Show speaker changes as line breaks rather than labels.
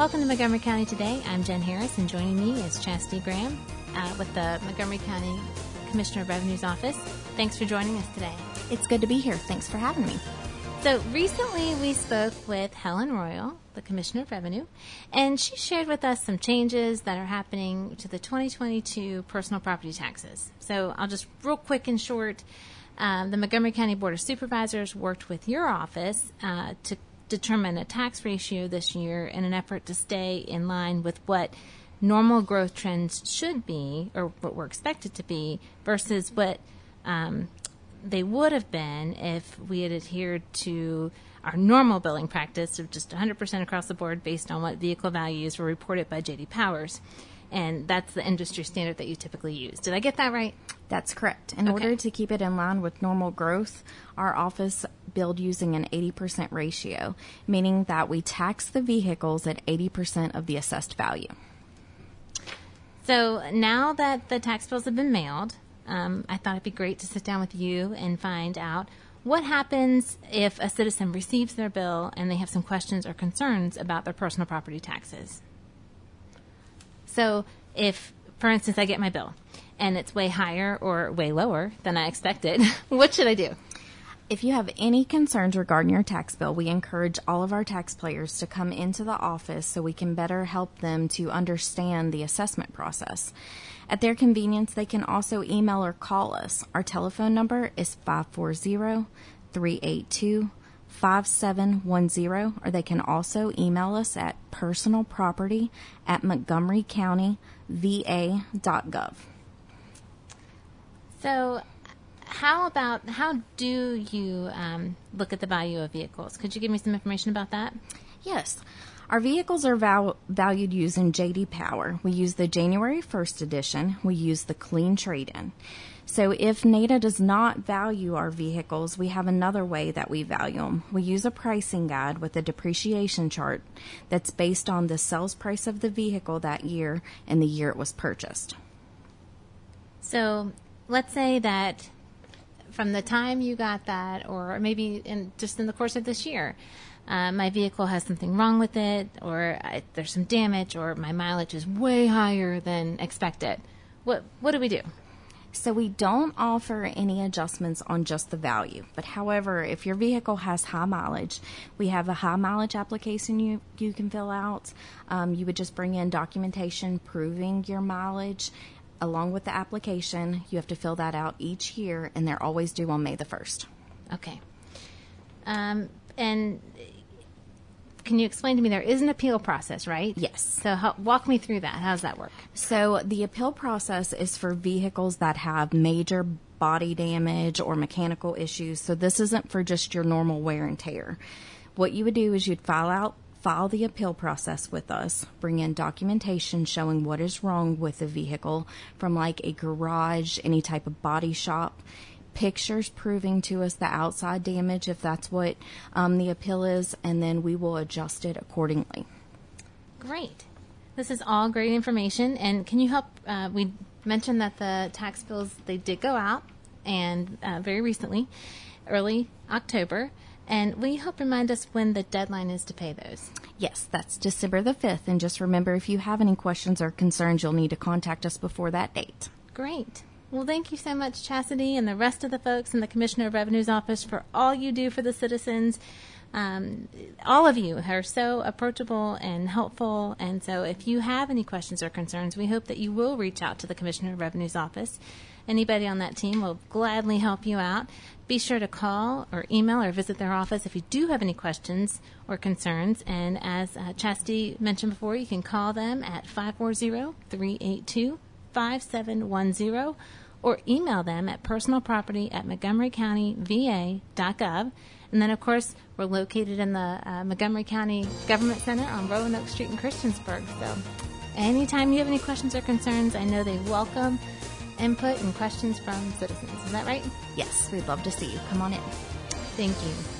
Welcome to Montgomery County Today. I'm Jen Harris, and joining me is Chasidi Graham uh, with the Montgomery County Commissioner of Revenue's Office. Thanks for joining us today.
It's good to be here. Thanks for having me.
So recently we spoke with Helen Royal, the Commissioner of Revenue, and she shared with us some changes that are happening to the 2022 personal property taxes. So I'll just real quick and short. Um, the Montgomery County Board of Supervisors worked with your office uh, to determine a tax ratio this year in an effort to stay in line with what normal growth trends should be or what we're expected to be versus what um, they would have been if we had adhered to our normal billing practice of just 100% across the board based on what vehicle values were reported by JD Powers. And that's the industry standard that you typically use. Did I get that right?
That's correct. In
Okay.
order to keep it in line with normal growth, our office billed using an 80% ratio, meaning that we tax the vehicles at 80% of the assessed value.
So now that the tax bills have been mailed, um, I thought it'd be great to sit down with you and find out what happens if a citizen receives their bill and they have some questions or concerns about their personal property taxes. So, if, for instance, I get my bill and it's way higher or way lower than I expected, what should I do?
If you have any concerns regarding your tax bill, we encourage all of our taxpayers to come into the office so we can better help them to understand the assessment process. At their convenience, they can also email or call us. Our telephone number is 540 382 5710, or they can also email us at personalproperty at montgomerycountyva.gov.
So, how about how do you um, look at the value of vehicles? Could you give me some information about that?
Yes. Our vehicles are val- valued using JD Power. We use the January 1st edition. We use the clean trade in. So if NADA does not value our vehicles, we have another way that we value them. We use a pricing guide with a depreciation chart that's based on the sales price of the vehicle that year and the year it was purchased.
So, let's say that from the time you got that, or maybe in just in the course of this year, uh, my vehicle has something wrong with it, or I, there's some damage, or my mileage is way higher than expected. What what do we do?
So we don't offer any adjustments on just the value. But however, if your vehicle has high mileage, we have a high mileage application you, you can fill out. Um, you would just bring in documentation proving your mileage along with the application. You have to fill that out each year and they're always due on May the 1st.
Okay. Um, and can you explain to me there is an appeal process, right?
Yes.
So how, walk me through that. How does that work?
So the appeal process is for vehicles that have major body damage or mechanical issues. So this isn't for just your normal wear and tear. What you would do is you'd file out file the appeal process with us, bring in documentation showing what is wrong with the vehicle from like a garage, any type of body shop, pictures proving to us the outside damage if that's what um, the appeal is, and then we will adjust it accordingly.
Great. This is all great information. And can you help? Uh, we mentioned that the tax bills they did go out, and uh, very recently, early October. And will you help remind us when the deadline is to pay those?
Yes, that's December the 5th. And just remember, if you have any questions or concerns, you'll need to contact us before that date.
Great. Well, thank you so much, Chasidi, and the rest of the folks in the Commissioner of Revenue's office for all you do for the citizens. Um, all of you are so approachable and helpful. And so, if you have any questions or concerns, we hope that you will reach out to the Commissioner of Revenue's office. Anybody on that team will gladly help you out. Be sure to call or email or visit their office if you do have any questions or concerns. And as uh, Chasidi mentioned before, you can call them at 540 382 5710 or email them at personalproperty at montgomerycountyva.gov. And then, of course, we're located in the uh, Montgomery County Government Center on Roanoke Street in Christiansburg. So, anytime you have any questions or concerns, I know they welcome input and questions from citizens. Is that right?
Yes, we'd love to see you. Come on in.
Thank you.